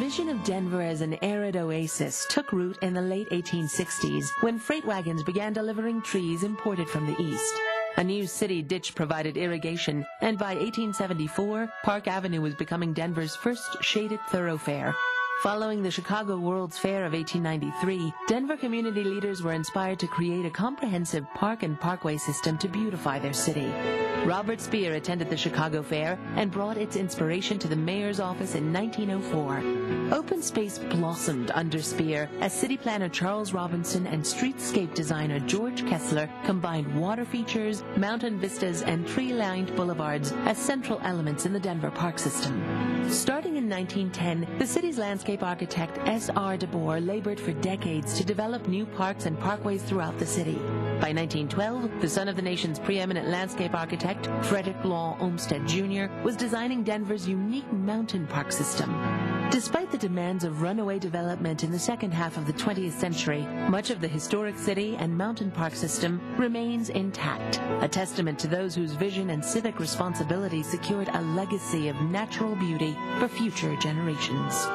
vision of Denver as an arid oasis took root in the late 1860s when freight wagons began delivering trees imported from the east. A new city ditch provided irrigation, and by 1874, Park Avenue was becoming Denver's first shaded thoroughfare. Following the Chicago World's Fair of 1893, Denver community leaders were inspired to create a comprehensive park and parkway system to beautify their city. Robert Speer attended the Chicago Fair and brought its inspiration to the mayor's office in 1904. Open space blossomed under Speer as city planner Charles Robinson and streetscape designer George Kessler combined water features, mountain vistas, and tree-lined boulevards as central elements in the Denver park system. Starting in 1910, the city's landscape architect S.R. DeBoer labored for decades to develop new parks and parkways throughout the city. By 1912, the son of the nation's preeminent landscape architect, Frederick Law Olmsted Jr., was designing Denver's unique mountain park system. Despite the demands of runaway development in the second half of the 20th century, much of the historic city and mountain park system remains intact, a testament to those whose vision and civic responsibility secured a legacy of natural beauty for future generations.